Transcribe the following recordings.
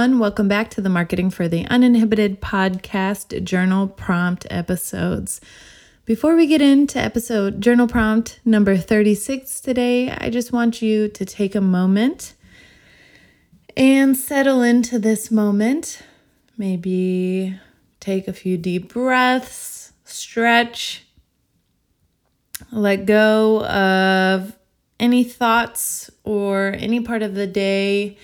Everyone. Welcome back to the Marketing for the Uninhibited podcast journal prompt episodes. Before we get into episode journal prompt number 36 today, I just want you to take a moment and settle into this moment. Maybe take a few deep breaths, stretch, let go of any thoughts or any part of the day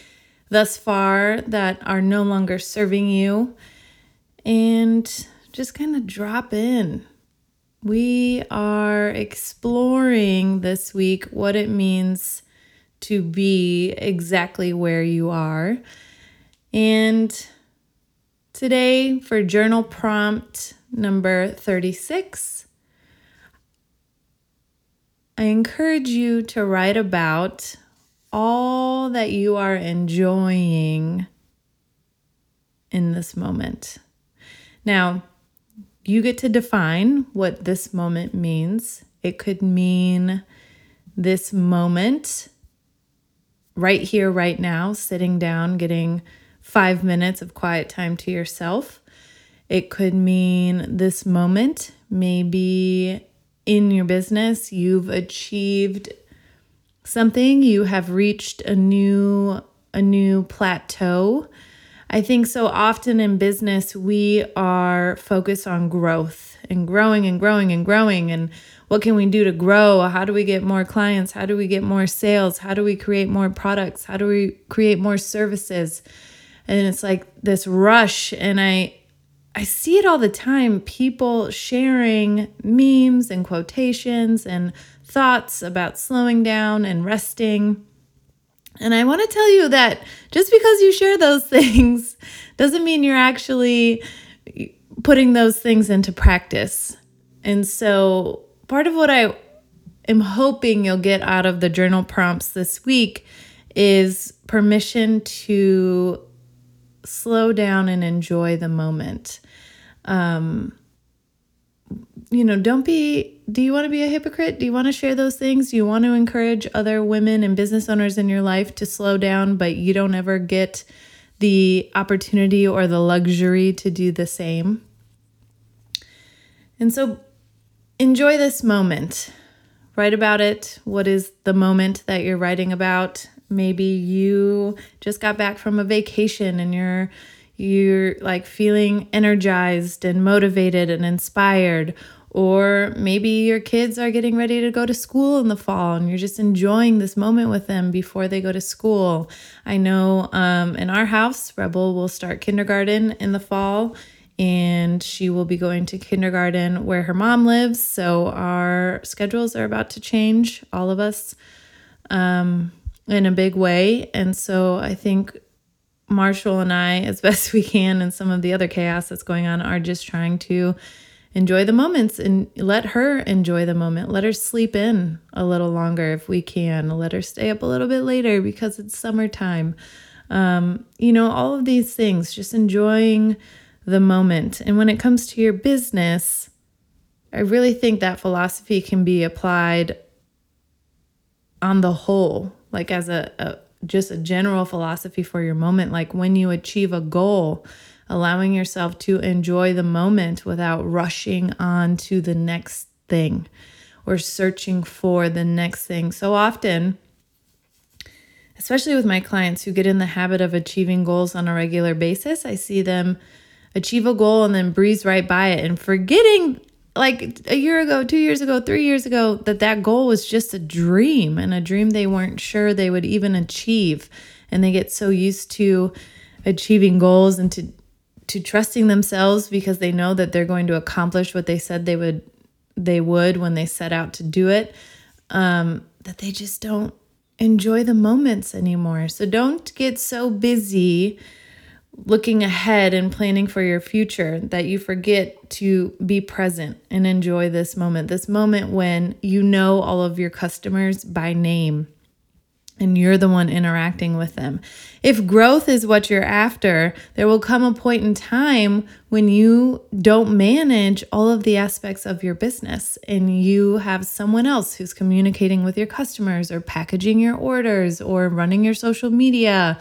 thus far that are no longer serving you and just kind of drop in. We are exploring this week what it means to be exactly where you are. And today, for journal prompt number 36, I encourage you to write about all that you are enjoying in this moment. Now, you get to define what this moment means. It could mean this moment right here, right now, sitting down, getting five minutes of quiet time to yourself. It could mean this moment, maybe in your business, you've achieved something you have reached a new a new plateau. I think so often in business we are focused on growth and growing and growing and growing. And what can we do to grow? How do we get more clients? How do we get more sales? How do we create more products? How do we create more services? And it's like this rush. And i I see it all the time people sharing memes and quotations and thoughts about slowing down and resting. And I want to tell you that just because you share those things doesn't mean you're actually putting those things into practice. And so, part of what I am hoping you'll get out of the journal prompts this week is permission to slow down and enjoy the moment. Um, you know, don't be, do you want to be a hypocrite? Do you want to share those things? Do you want to encourage other women and business owners in your life to slow down, but you don't ever get the opportunity or the luxury to do the same? And so enjoy this moment. Write about it. What is the moment that you're writing about? Maybe you just got back from a vacation and you're you're like feeling energized and motivated and inspired or maybe your kids are getting ready to go to school in the fall and you're just enjoying this moment with them before they go to school. I know um, in our house, Rebel will start kindergarten in the fall and she will be going to kindergarten where her mom lives. So our schedules are about to change, all of us, um, in a big way. And so I think Marshall and I, as best we can, and some of the other chaos that's going on, are just trying to enjoy the moments and let her enjoy the moment. Let her sleep in a little longer if we can. Let her stay up a little bit later because it's summertime. Um, you know, all of these things, just enjoying the moment. And when it comes to your business, I really think that philosophy can be applied on the whole, like as a, a just a general philosophy for your moment. Like when you achieve a goal, allowing yourself to enjoy the moment without rushing on to the next thing or searching for the next thing. So often, especially with my clients who get in the habit of achieving goals on a regular basis, I see them achieve a goal and then breeze right by it and forgetting like a year ago, two years ago, three years ago, that that goal was just a dream and a dream they weren't sure they would even achieve. And they get so used to achieving goals and to to trusting themselves because they know that they're going to accomplish what they said they would they would when they set out to do it. Um, that they just don't enjoy the moments anymore. So don't get so busy looking ahead and planning for your future that you forget to be present and enjoy this moment. This moment when you know all of your customers by name and you're the one interacting with them. If growth is what you're after, there will come a point in time when you don't manage all of the aspects of your business and you have someone else who's communicating with your customers or packaging your orders or running your social media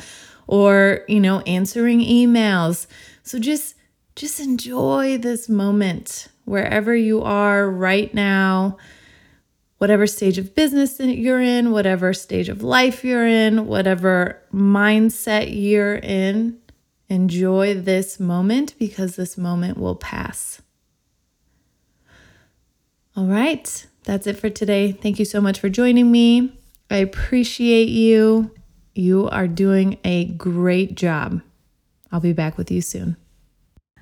or, you know, answering emails. So just just enjoy this moment wherever you are right now whatever stage of business you're in, whatever stage of life you're in, whatever mindset you're in, enjoy this moment because this moment will pass. All right, that's it for today. Thank you so much for joining me. I appreciate you. You are doing a great job. I'll be back with you soon.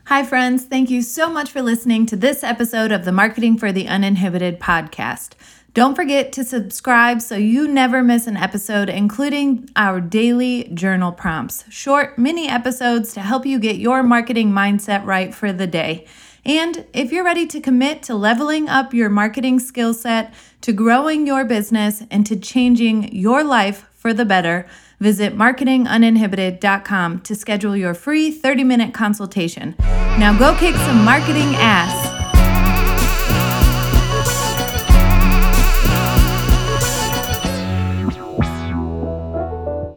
Hi, friends. Thank you so much for listening to this episode of the Marketing for the Uninhibited podcast. Don't forget to subscribe so you never miss an episode, including our daily journal prompts, short mini episodes to help you get your marketing mindset right for the day. And if you're ready to commit to leveling up your marketing skill set, to growing your business, and to changing your life for the better, visit marketinguninhibited.com to schedule your free 30 minute consultation. Now go kick some marketing ass.